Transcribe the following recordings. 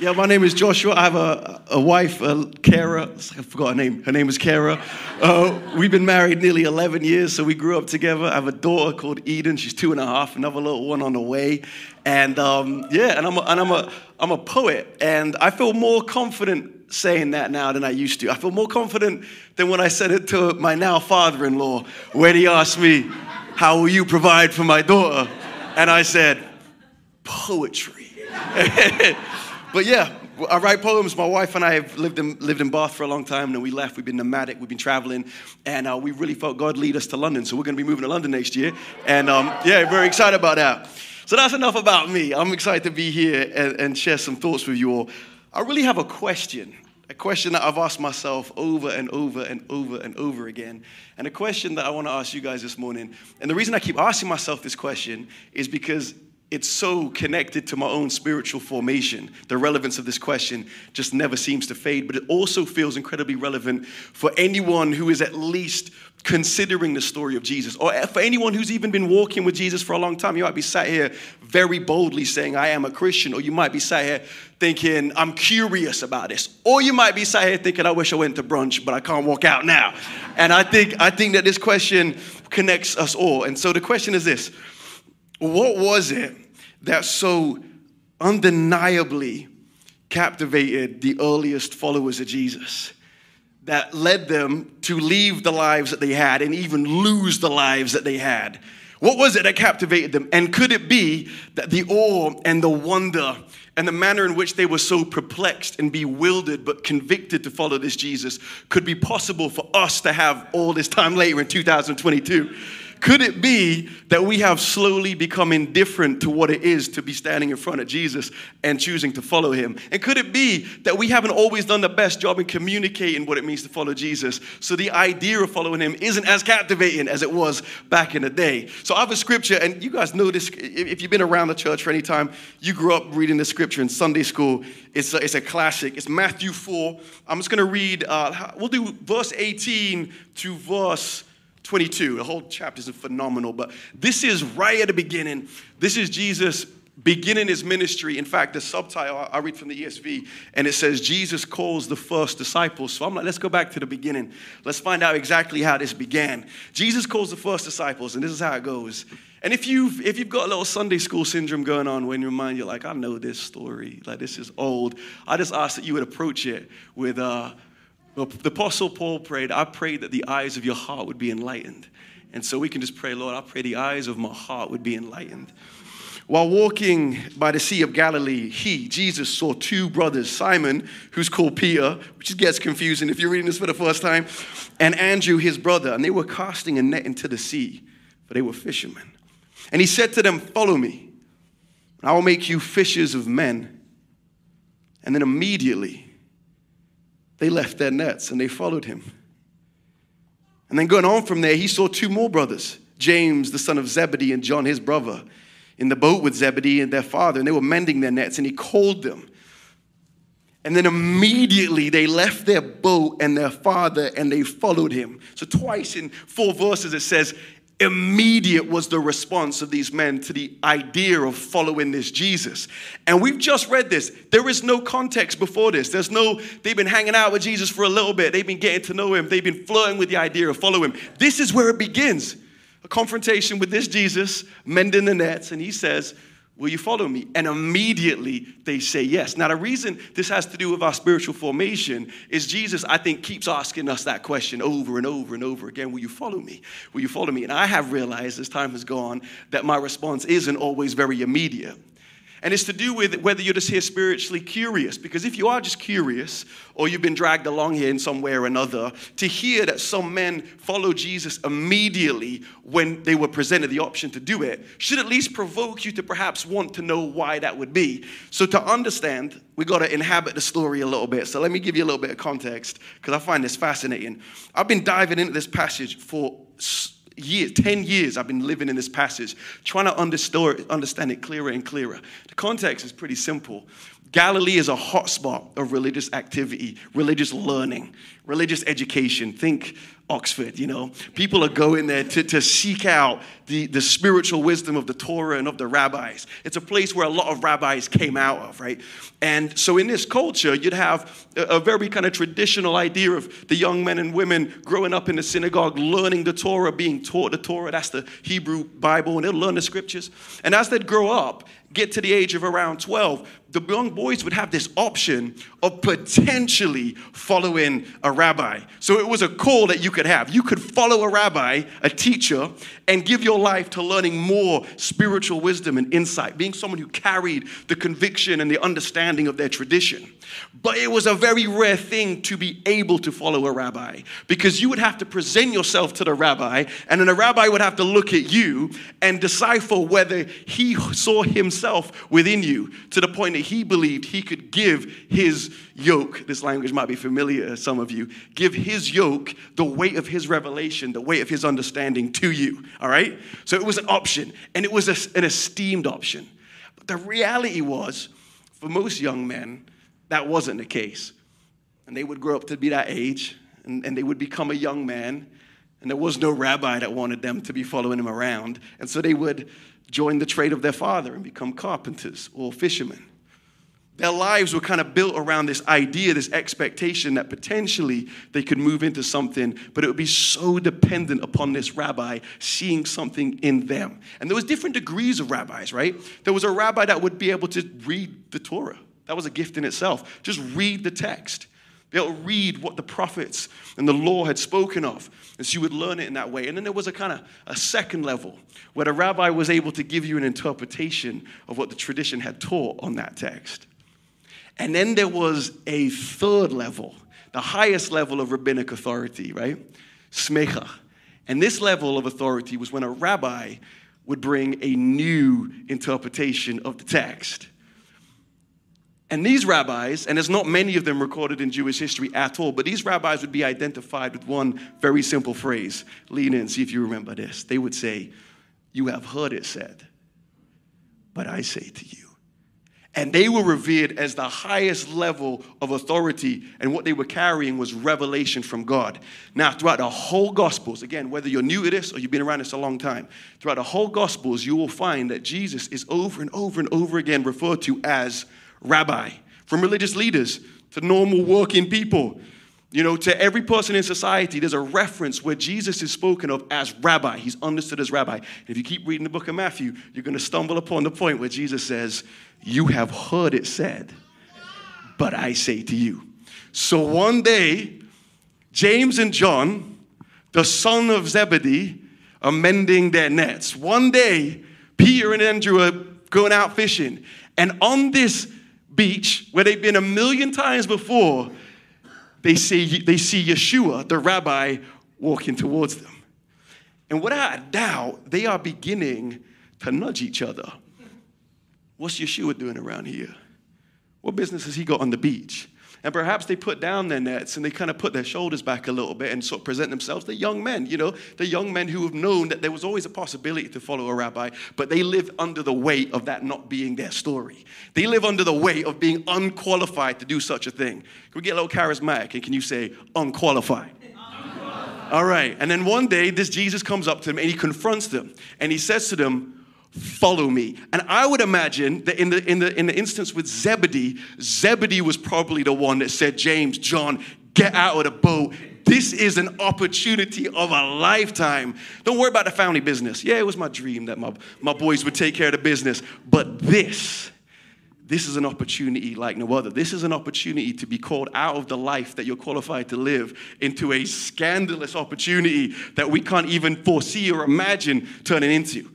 Yeah, my name is Joshua. I have a, a wife, uh, Kara. I forgot her name. Her name is Kara. Uh, we've been married nearly 11 years, so we grew up together. I have a daughter called Eden. She's two and a half, another little one on the way. And um, yeah, and I'm a, and I'm a, I'm a poet. And I feel more confident saying that now than I used to. I feel more confident than when I said it to my now father in law when he asked me, How will you provide for my daughter? And I said, Poetry. But yeah, I write poems. My wife and I have lived in, lived in Bath for a long time, and we left. We've been nomadic, we've been traveling, and uh, we really felt God lead us to London. So we're going to be moving to London next year. And um, yeah, very excited about that. So that's enough about me. I'm excited to be here and, and share some thoughts with you all. I really have a question, a question that I've asked myself over and over and over and over again, and a question that I want to ask you guys this morning. And the reason I keep asking myself this question is because it's so connected to my own spiritual formation. The relevance of this question just never seems to fade, but it also feels incredibly relevant for anyone who is at least considering the story of Jesus, or for anyone who's even been walking with Jesus for a long time. You might be sat here very boldly saying, I am a Christian, or you might be sat here thinking, I'm curious about this, or you might be sat here thinking, I wish I went to brunch, but I can't walk out now. And I think, I think that this question connects us all. And so the question is this what was it that so undeniably captivated the earliest followers of Jesus? That led them to leave the lives that they had and even lose the lives that they had. What was it that captivated them? And could it be that the awe and the wonder and the manner in which they were so perplexed and bewildered but convicted to follow this Jesus could be possible for us to have all this time later in 2022? Could it be that we have slowly become indifferent to what it is to be standing in front of Jesus and choosing to follow him? And could it be that we haven't always done the best job in communicating what it means to follow Jesus? So the idea of following him isn't as captivating as it was back in the day. So I have a scripture, and you guys know this. If you've been around the church for any time, you grew up reading the scripture in Sunday school. It's a, it's a classic. It's Matthew 4. I'm just going to read, uh, we'll do verse 18 to verse 22. The whole chapter is phenomenal, but this is right at the beginning. This is Jesus beginning his ministry. In fact, the subtitle I read from the ESV, and it says, Jesus calls the first disciples. So I'm like, let's go back to the beginning. Let's find out exactly how this began. Jesus calls the first disciples, and this is how it goes. And if you've if you've got a little Sunday school syndrome going on when your mind, you're like, I know this story, like this is old. I just ask that you would approach it with uh, well, the Apostle Paul prayed, I pray that the eyes of your heart would be enlightened. And so we can just pray, Lord, I pray the eyes of my heart would be enlightened. While walking by the Sea of Galilee, he, Jesus, saw two brothers, Simon, who's called Peter, which gets confusing if you're reading this for the first time, and Andrew, his brother. And they were casting a net into the sea, for they were fishermen. And he said to them, Follow me, and I will make you fishers of men. And then immediately, they left their nets and they followed him. And then going on from there, he saw two more brothers James, the son of Zebedee, and John, his brother, in the boat with Zebedee and their father, and they were mending their nets, and he called them. And then immediately they left their boat and their father and they followed him. So, twice in four verses, it says, immediate was the response of these men to the idea of following this Jesus. And we've just read this. There is no context before this. There's no, they've been hanging out with Jesus for a little bit. They've been getting to know him. They've been flirting with the idea of following him. This is where it begins a confrontation with this Jesus, mending the nets. And he says, Will you follow me? And immediately they say yes. Now, the reason this has to do with our spiritual formation is Jesus, I think, keeps asking us that question over and over and over again Will you follow me? Will you follow me? And I have realized as time has gone that my response isn't always very immediate. And it's to do with whether you're just here spiritually curious. Because if you are just curious, or you've been dragged along here in some way or another, to hear that some men follow Jesus immediately when they were presented the option to do it should at least provoke you to perhaps want to know why that would be. So, to understand, we got to inhabit the story a little bit. So, let me give you a little bit of context because I find this fascinating. I've been diving into this passage for years, 10 years I've been living in this passage, trying to understand it clearer and clearer. The context is pretty simple. Galilee is a hotspot of religious activity, religious learning, religious education. Think Oxford, you know. People are going there to, to seek out the, the spiritual wisdom of the Torah and of the rabbis. It's a place where a lot of rabbis came out of, right? And so in this culture, you'd have a, a very kind of traditional idea of the young men and women growing up in the synagogue, learning the Torah, being taught the Torah. That's the Hebrew Bible, and they'll learn the scriptures. And as they'd grow up, get to the age of around 12, the young boys would have this option of potentially following a rabbi. So it was a call that you could have. You could follow a rabbi, a teacher, and give your life to learning more spiritual wisdom and insight, being someone who carried the conviction and the understanding of their tradition. But it was a very rare thing to be able to follow a rabbi because you would have to present yourself to the rabbi, and then the rabbi would have to look at you and decipher whether he saw himself within you to the point that he believed he could give his yoke. This language might be familiar to some of you. Give his yoke the weight of his revelation, the weight of his understanding to you. All right? So it was an option, and it was a, an esteemed option. But the reality was, for most young men, that wasn't the case. And they would grow up to be that age, and, and they would become a young man, and there was no rabbi that wanted them to be following him around. And so they would join the trade of their father and become carpenters or fishermen. Their lives were kind of built around this idea, this expectation that potentially they could move into something, but it would be so dependent upon this rabbi seeing something in them. And there was different degrees of rabbis, right? There was a rabbi that would be able to read the Torah. That was a gift in itself. Just read the text. To read what the prophets and the law had spoken of. And so you would learn it in that way. And then there was a kind of a second level where the rabbi was able to give you an interpretation of what the tradition had taught on that text. And then there was a third level, the highest level of rabbinic authority, right? Smecha. And this level of authority was when a rabbi would bring a new interpretation of the text. And these rabbis, and there's not many of them recorded in Jewish history at all, but these rabbis would be identified with one very simple phrase. Lean in, see if you remember this. They would say, You have heard it said, but I say to you. And they were revered as the highest level of authority, and what they were carrying was revelation from God. Now, throughout the whole Gospels, again, whether you're new to this or you've been around this a long time, throughout the whole Gospels, you will find that Jesus is over and over and over again referred to as rabbi, from religious leaders to normal working people. You know, to every person in society, there's a reference where Jesus is spoken of as rabbi. He's understood as rabbi. If you keep reading the book of Matthew, you're going to stumble upon the point where Jesus says, You have heard it said, but I say to you. So one day, James and John, the son of Zebedee, are mending their nets. One day, Peter and Andrew are going out fishing. And on this beach where they've been a million times before, they see, they see Yeshua, the rabbi, walking towards them. And without a doubt, they are beginning to nudge each other. What's Yeshua doing around here? What business has he got on the beach? And perhaps they put down their nets and they kind of put their shoulders back a little bit and sort of present themselves. They're young men, you know, they're young men who have known that there was always a possibility to follow a rabbi, but they live under the weight of that not being their story. They live under the weight of being unqualified to do such a thing. Can we get a little charismatic and can you say unqualified? All right. And then one day, this Jesus comes up to them and he confronts them and he says to them, follow me. And I would imagine that in the, in the, in the instance with Zebedee, Zebedee was probably the one that said, James, John, get out of the boat. This is an opportunity of a lifetime. Don't worry about the family business. Yeah, it was my dream that my, my boys would take care of the business. But this, this is an opportunity like no other. This is an opportunity to be called out of the life that you're qualified to live into a scandalous opportunity that we can't even foresee or imagine turning into.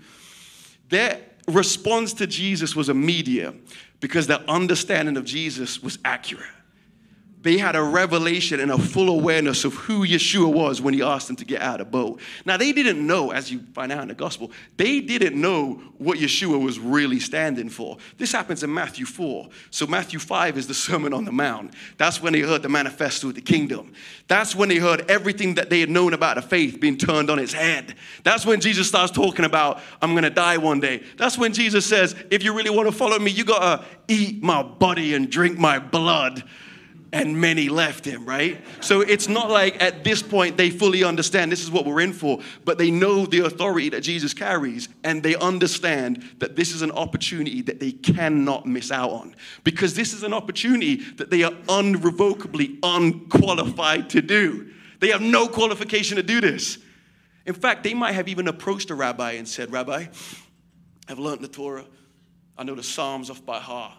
Their response to Jesus was immediate because their understanding of Jesus was accurate they had a revelation and a full awareness of who Yeshua was when he asked them to get out of the boat. Now, they didn't know, as you find out in the gospel, they didn't know what Yeshua was really standing for. This happens in Matthew 4. So, Matthew 5 is the Sermon on the Mount. That's when they heard the manifesto of the kingdom. That's when they heard everything that they had known about the faith being turned on its head. That's when Jesus starts talking about, I'm going to die one day. That's when Jesus says, if you really want to follow me, you got to eat my body and drink my blood and many left him, right? So it's not like at this point they fully understand this is what we're in for, but they know the authority that Jesus carries and they understand that this is an opportunity that they cannot miss out on because this is an opportunity that they are unrevocably unqualified to do. They have no qualification to do this. In fact, they might have even approached a rabbi and said, Rabbi, I've learned the Torah. I know the Psalms off by heart.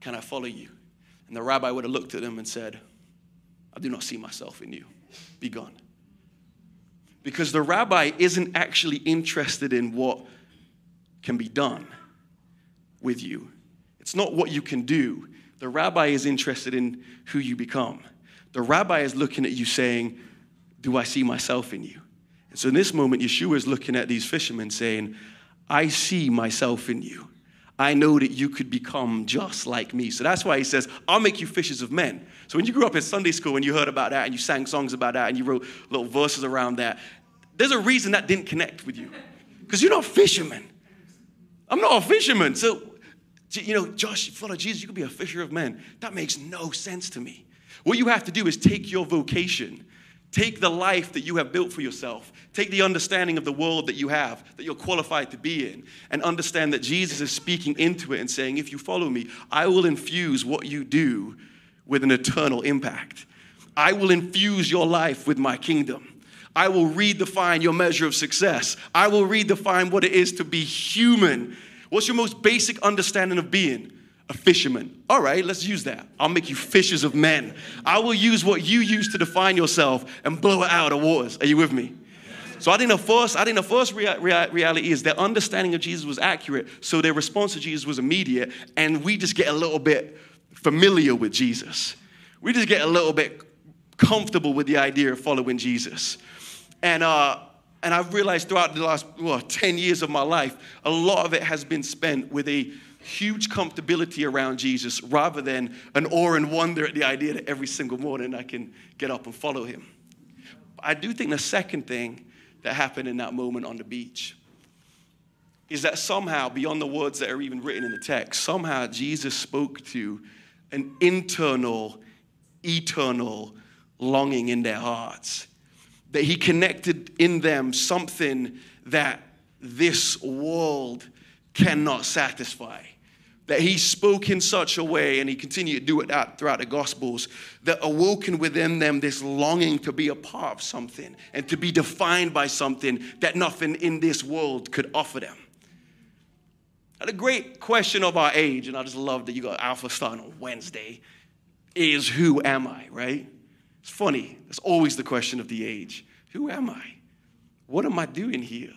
Can I follow you? And the rabbi would have looked at him and said, I do not see myself in you. Be gone. Because the rabbi isn't actually interested in what can be done with you, it's not what you can do. The rabbi is interested in who you become. The rabbi is looking at you saying, Do I see myself in you? And so in this moment, Yeshua is looking at these fishermen saying, I see myself in you. I know that you could become just like me. So that's why he says, I'll make you fishers of men. So when you grew up in Sunday school and you heard about that and you sang songs about that and you wrote little verses around that, there's a reason that didn't connect with you. Because you're not a fisherman. I'm not a fisherman. So, you know, Josh, follow Jesus, you could be a fisher of men. That makes no sense to me. What you have to do is take your vocation Take the life that you have built for yourself. Take the understanding of the world that you have, that you're qualified to be in, and understand that Jesus is speaking into it and saying, If you follow me, I will infuse what you do with an eternal impact. I will infuse your life with my kingdom. I will redefine your measure of success. I will redefine what it is to be human. What's your most basic understanding of being? A fisherman. All right, let's use that. I'll make you fishers of men. I will use what you use to define yourself and blow it out of waters. Are you with me? So I think the first, I think the first rea- rea- reality is their understanding of Jesus was accurate, so their response to Jesus was immediate, and we just get a little bit familiar with Jesus. We just get a little bit comfortable with the idea of following Jesus. And uh, and I've realized throughout the last well, 10 years of my life, a lot of it has been spent with a huge comfortability around Jesus rather than an awe and wonder at the idea that every single morning I can get up and follow him. I do think the second thing that happened in that moment on the beach is that somehow, beyond the words that are even written in the text, somehow Jesus spoke to an internal, eternal longing in their hearts. That he connected in them something that this world cannot satisfy. That he spoke in such a way, and he continued to do it throughout the Gospels, that awoken within them this longing to be a part of something and to be defined by something that nothing in this world could offer them. Now, the great question of our age, and I just love that you got Alpha starting on Wednesday, is who am I, right? It's funny. It's always the question of the age. Who am I? What am I doing here?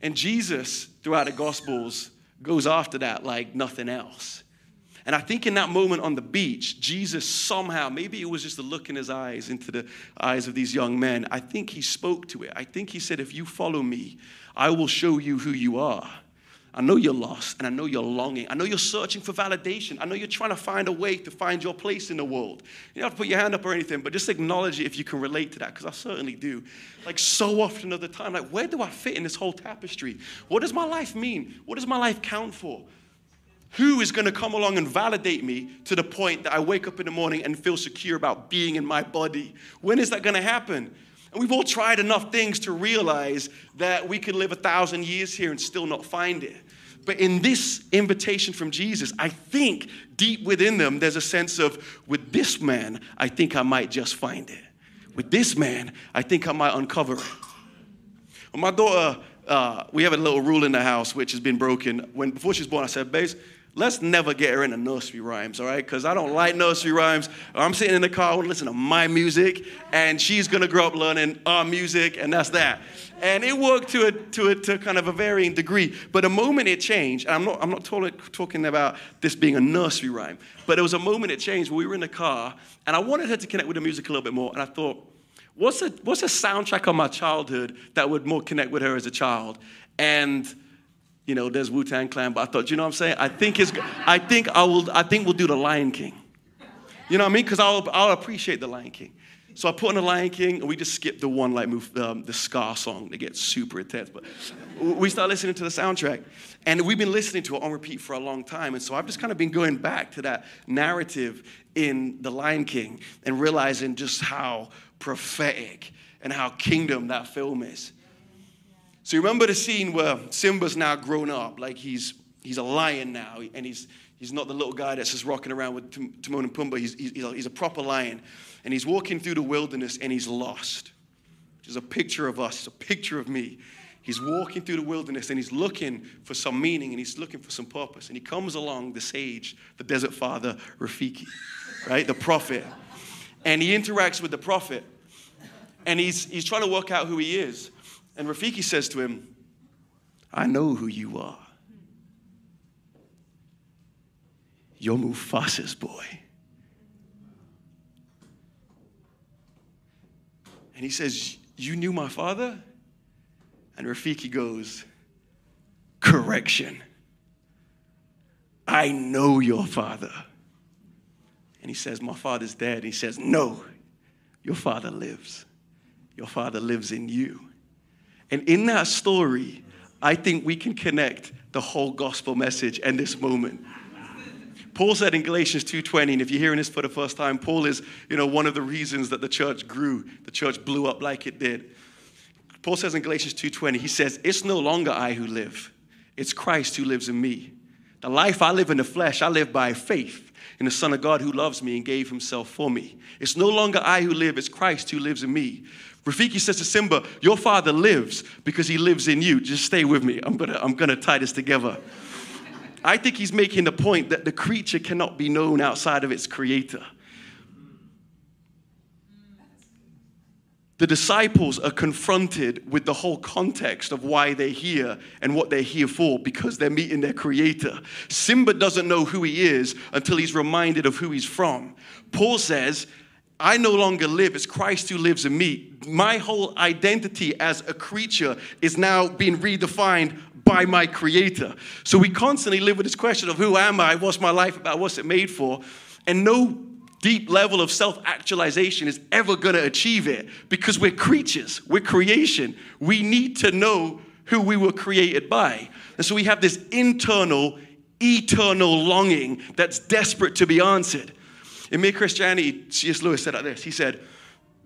And Jesus, throughout the Gospels, goes after that like nothing else. And I think in that moment on the beach, Jesus somehow, maybe it was just the look in his eyes into the eyes of these young men, I think he spoke to it. I think he said, If you follow me, I will show you who you are. I know you're lost and I know you're longing. I know you're searching for validation. I know you're trying to find a way to find your place in the world. You don't have to put your hand up or anything, but just acknowledge it if you can relate to that, because I certainly do. Like so often of the time, like, where do I fit in this whole tapestry? What does my life mean? What does my life count for? Who is going to come along and validate me to the point that I wake up in the morning and feel secure about being in my body? When is that going to happen? And we've all tried enough things to realize that we could live a thousand years here and still not find it. But in this invitation from Jesus, I think deep within them, there's a sense of, with this man, I think I might just find it. With this man, I think I might uncover it. Well, my daughter, uh, we have a little rule in the house which has been broken. When before she was born, I said, "Base, let's never get her into nursery rhymes, all right? Because I don't like nursery rhymes. I'm sitting in the car, want to to my music, and she's gonna grow up learning our music, and that's that. And it worked to a, to a, to kind of a varying degree. But the moment it changed, I'm not, I'm not talking about this being a nursery rhyme, but there was a moment it changed where we were in the car, and I wanted her to connect with the music a little bit more, and I thought, what's a, what's a soundtrack of my childhood that would more connect with her as a child? And you know, there's Wu Tang Clan, but I thought, you know what I'm saying? I think it's, I think I will, I think we'll do the Lion King. You know what I mean? Because I'll, I'll appreciate the Lion King. So I put on the Lion King, and we just skipped the one like um, the Scar song. They get super intense, but we start listening to the soundtrack, and we've been listening to it on repeat for a long time. And so I've just kind of been going back to that narrative in the Lion King and realizing just how prophetic and how kingdom that film is. So you remember the scene where Simba's now grown up, like he's he's a lion now, and he's he's not the little guy that's just rocking around with Timon and Pumbaa. He's, he's, he's a proper lion and he's walking through the wilderness and he's lost. Which is a picture of us, a picture of me. He's walking through the wilderness and he's looking for some meaning and he's looking for some purpose. And he comes along the sage, the desert father, Rafiki, right? The prophet. And he interacts with the prophet. And he's, he's trying to work out who he is. And Rafiki says to him, I know who you are. You're Mufasa's boy. And he says, You knew my father? And Rafiki goes, Correction. I know your father. And he says, My father's dead. He says, No, your father lives. Your father lives in you. And in that story, I think we can connect the whole gospel message and this moment. Paul said in Galatians 2:20, and if you're hearing this for the first time, Paul is, you know, one of the reasons that the church grew, the church blew up like it did. Paul says in Galatians 2:20, he says, "It's no longer I who live, it's Christ who lives in me. The life I live in the flesh, I live by faith in the Son of God who loves me and gave himself for me. It's no longer I who live, it's Christ who lives in me." Rafiki says to Simba, Your father lives because he lives in you. Just stay with me. I'm gonna, I'm gonna tie this together. I think he's making the point that the creature cannot be known outside of its creator. The disciples are confronted with the whole context of why they're here and what they're here for because they're meeting their creator. Simba doesn't know who he is until he's reminded of who he's from. Paul says, I no longer live, it's Christ who lives in me. My whole identity as a creature is now being redefined by my creator. So we constantly live with this question of who am I? What's my life about? What's it made for? And no deep level of self actualization is ever going to achieve it because we're creatures, we're creation. We need to know who we were created by. And so we have this internal, eternal longing that's desperate to be answered. In Mere Christianity, C.S. Lewis said like this He said,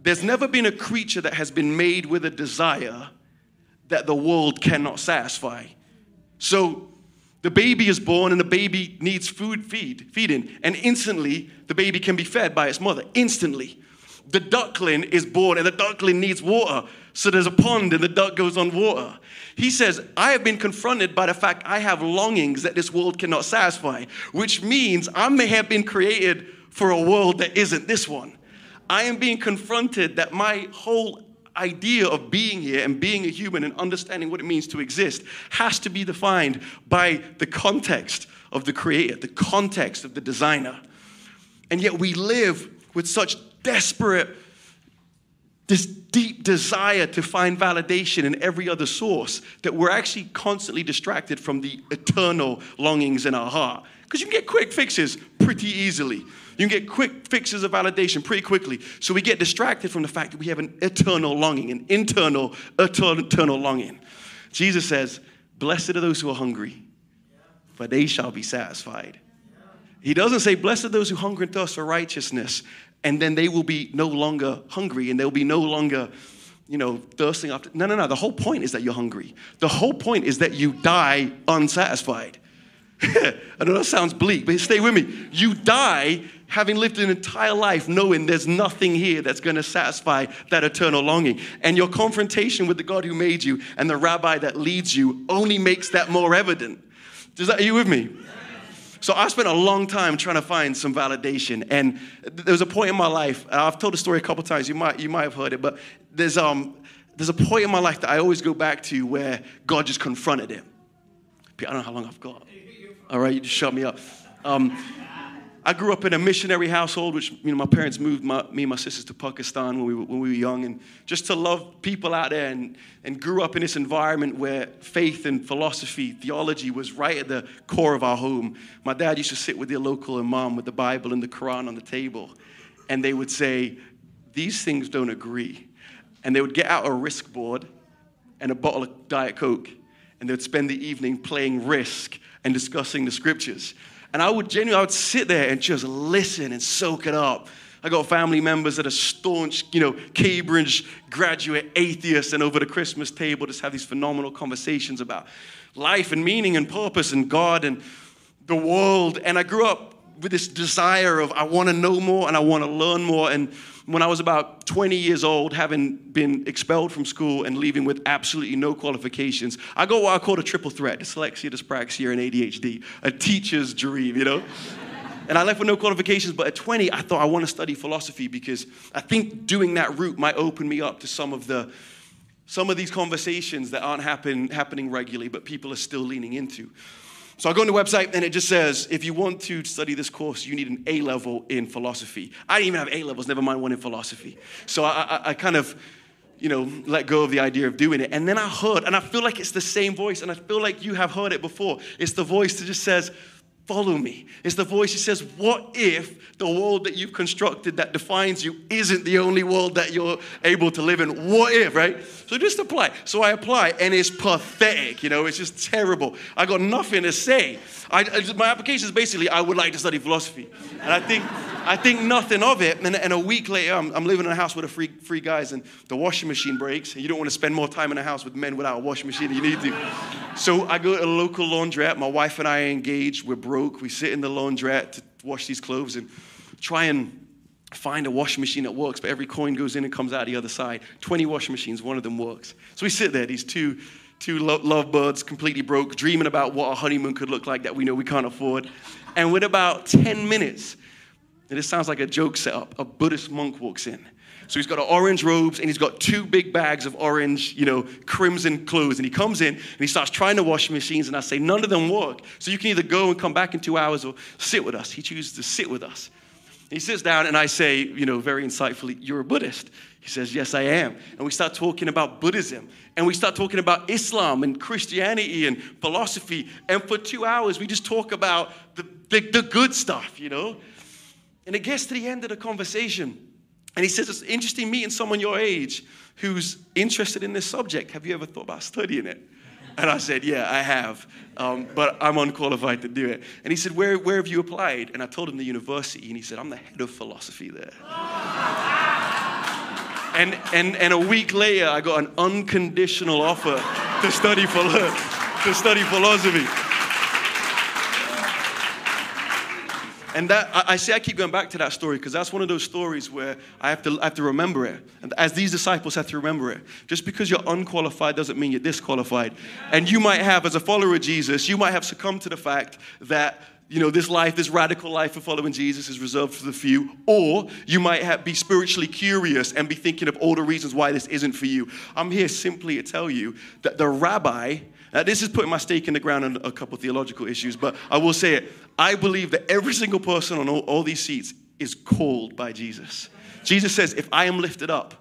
There's never been a creature that has been made with a desire that the world cannot satisfy. So the baby is born and the baby needs food feed, feeding, and instantly the baby can be fed by its mother. Instantly. The duckling is born and the duckling needs water. So there's a pond and the duck goes on water. He says, I have been confronted by the fact I have longings that this world cannot satisfy, which means I may have been created for a world that isn't this one. I am being confronted that my whole idea of being here and being a human and understanding what it means to exist has to be defined by the context of the creator, the context of the designer. And yet we live with such desperate, this deep desire to find validation in every other source that we're actually constantly distracted from the eternal longings in our heart. Because you can get quick fixes pretty easily. You can get quick fixes of validation pretty quickly. So we get distracted from the fact that we have an eternal longing, an internal, eternal longing. Jesus says, Blessed are those who are hungry, for they shall be satisfied. He doesn't say, Blessed are those who hunger and thirst for righteousness, and then they will be no longer hungry and they'll be no longer you know, thirsting after. No, no, no. The whole point is that you're hungry. The whole point is that you die unsatisfied. I know that sounds bleak, but stay with me. You die having lived an entire life knowing there's nothing here that's going to satisfy that eternal longing. And your confrontation with the God who made you and the rabbi that leads you only makes that more evident. Does that, are you with me? So I spent a long time trying to find some validation, and there was a point in my life. I've told the story a couple times. You might you might have heard it, but there's um there's a point in my life that I always go back to where God just confronted him. I don't know how long I've got. All right, you just shut me up. Um, I grew up in a missionary household, which you know my parents moved my, me and my sisters to Pakistan when we, were, when we were young, and just to love people out there, and, and grew up in this environment where faith and philosophy, theology was right at the core of our home. My dad used to sit with the local imam with the Bible and the Quran on the table, and they would say, these things don't agree. And they would get out a risk board and a bottle of Diet Coke, and they would spend the evening playing risk and discussing the scriptures. And I would genuinely, I would sit there and just listen and soak it up. I got family members that are staunch, you know, Cambridge graduate atheists, and over the Christmas table just have these phenomenal conversations about life and meaning and purpose and God and the world. And I grew up with this desire of I want to know more and I want to learn more. And when I was about 20 years old, having been expelled from school and leaving with absolutely no qualifications, I got what I call a triple threat dyslexia, dyspraxia, and ADHD, a teacher's dream, you know? and I left with no qualifications, but at 20, I thought I want to study philosophy because I think doing that route might open me up to some of the some of these conversations that aren't happen, happening regularly, but people are still leaning into. So I go on the website and it just says, if you want to study this course, you need an A level in philosophy. I didn't even have A levels, never mind one in philosophy. So I, I, I kind of, you know, let go of the idea of doing it. And then I heard, and I feel like it's the same voice, and I feel like you have heard it before. It's the voice that just says, follow me. It's the voice that says, What if the world that you've constructed that defines you isn't the only world that you're able to live in? What if, right? So just apply. So I apply, and it's pathetic, you know, it's just terrible. I got nothing to say. I, my application is basically, I would like to study philosophy. And I think, I think nothing of it. And, and a week later, I'm, I'm, living in a house with a free, free guys, and the washing machine breaks. And you don't want to spend more time in a house with men without a washing machine than you need to. So I go to a local laundrette. My wife and I are engaged. We're broke. We sit in the laundrette to wash these clothes and try and find a washing machine that works, but every coin goes in and comes out the other side. 20 washing machines, one of them works. So we sit there, these two two lo- lovebirds, completely broke, dreaming about what a honeymoon could look like that we know we can't afford. And with about 10 minutes, and this sounds like a joke setup, a Buddhist monk walks in. So he's got orange robes and he's got two big bags of orange, you know, crimson clothes. And he comes in and he starts trying to wash machines. And I say, none of them work. So you can either go and come back in two hours or sit with us. He chooses to sit with us. He sits down and I say, you know, very insightfully, You're a Buddhist. He says, Yes, I am. And we start talking about Buddhism. And we start talking about Islam and Christianity and philosophy. And for two hours, we just talk about the, the, the good stuff, you know? And it gets to the end of the conversation. And he says, It's interesting meeting someone your age who's interested in this subject. Have you ever thought about studying it? And I said, Yeah, I have, um, but I'm unqualified to do it. And he said, where, where have you applied? And I told him the university, and he said, I'm the head of philosophy there. and, and, and a week later, I got an unconditional offer to study, to study philosophy. And that, I, say I keep going back to that story because that's one of those stories where I have, to, I have to remember it. And as these disciples have to remember it. Just because you're unqualified doesn't mean you're disqualified. And you might have, as a follower of Jesus, you might have succumbed to the fact that you know, this life, this radical life of following Jesus is reserved for the few. Or you might have, be spiritually curious and be thinking of all the reasons why this isn't for you. I'm here simply to tell you that the rabbi now, this is putting my stake in the ground on a couple theological issues, but I will say it. I believe that every single person on all, all these seats is called by Jesus. Jesus says, If I am lifted up,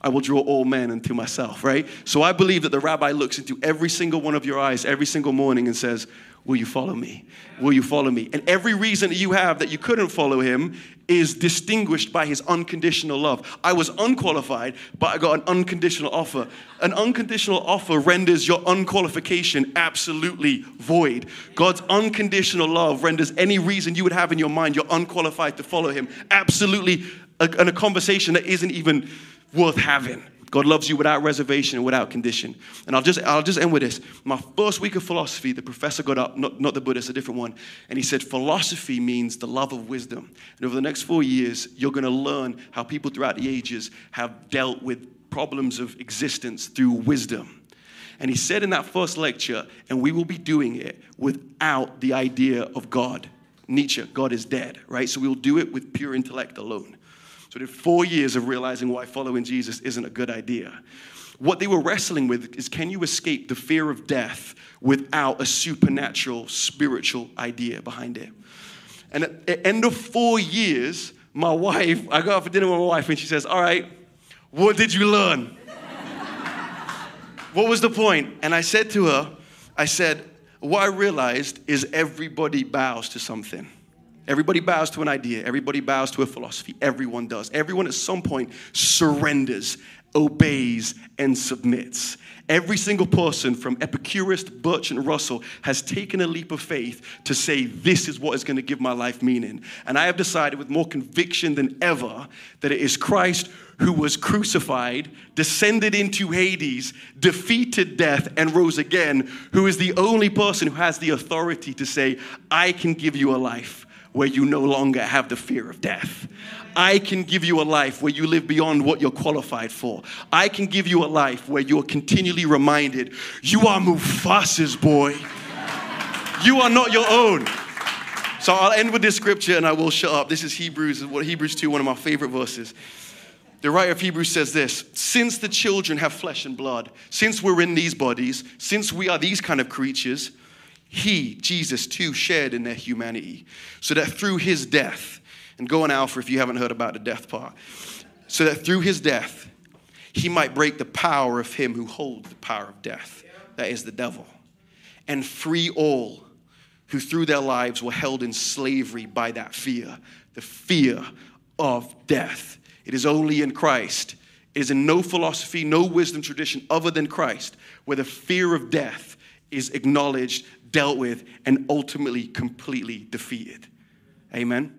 I will draw all men unto myself, right? So I believe that the rabbi looks into every single one of your eyes every single morning and says, Will you follow me? Will you follow me? And every reason that you have that you couldn't follow him is distinguished by his unconditional love. I was unqualified, but I got an unconditional offer. An unconditional offer renders your unqualification absolutely void. God's unconditional love renders any reason you would have in your mind you're unqualified to follow him absolutely a, a conversation that isn't even worth having. God loves you without reservation and without condition. And I'll just, I'll just end with this. My first week of philosophy, the professor got up, not, not the Buddhist, a different one, and he said, Philosophy means the love of wisdom. And over the next four years, you're going to learn how people throughout the ages have dealt with problems of existence through wisdom. And he said in that first lecture, and we will be doing it without the idea of God. Nietzsche, God is dead, right? So we will do it with pure intellect alone. So did four years of realizing why following Jesus isn't a good idea. What they were wrestling with is can you escape the fear of death without a supernatural, spiritual idea behind it? And at the end of four years, my wife, I go out for dinner with my wife, and she says, All right, what did you learn? what was the point? And I said to her, I said, What I realized is everybody bows to something. Everybody bows to an idea. Everybody bows to a philosophy. Everyone does. Everyone at some point surrenders, obeys, and submits. Every single person from Epicurus to Bertrand Russell has taken a leap of faith to say, This is what is going to give my life meaning. And I have decided with more conviction than ever that it is Christ who was crucified, descended into Hades, defeated death, and rose again, who is the only person who has the authority to say, I can give you a life where you no longer have the fear of death. I can give you a life where you live beyond what you're qualified for. I can give you a life where you are continually reminded you are Mufasa's boy. You are not your own. So I'll end with this scripture and I will shut up. This is Hebrews, what Hebrews 2, one of my favorite verses. The writer of Hebrews says this Since the children have flesh and blood, since we're in these bodies, since we are these kind of creatures, he, Jesus, too, shared in their humanity, so that through his death, and go on Alpha if you haven't heard about the death part, so that through his death, he might break the power of him who holds the power of death, that is the devil, and free all who through their lives were held in slavery by that fear, the fear of death. It is only in Christ. It is in no philosophy, no wisdom tradition other than Christ, where the fear of death is acknowledged dealt with, and ultimately completely defeated. Amen.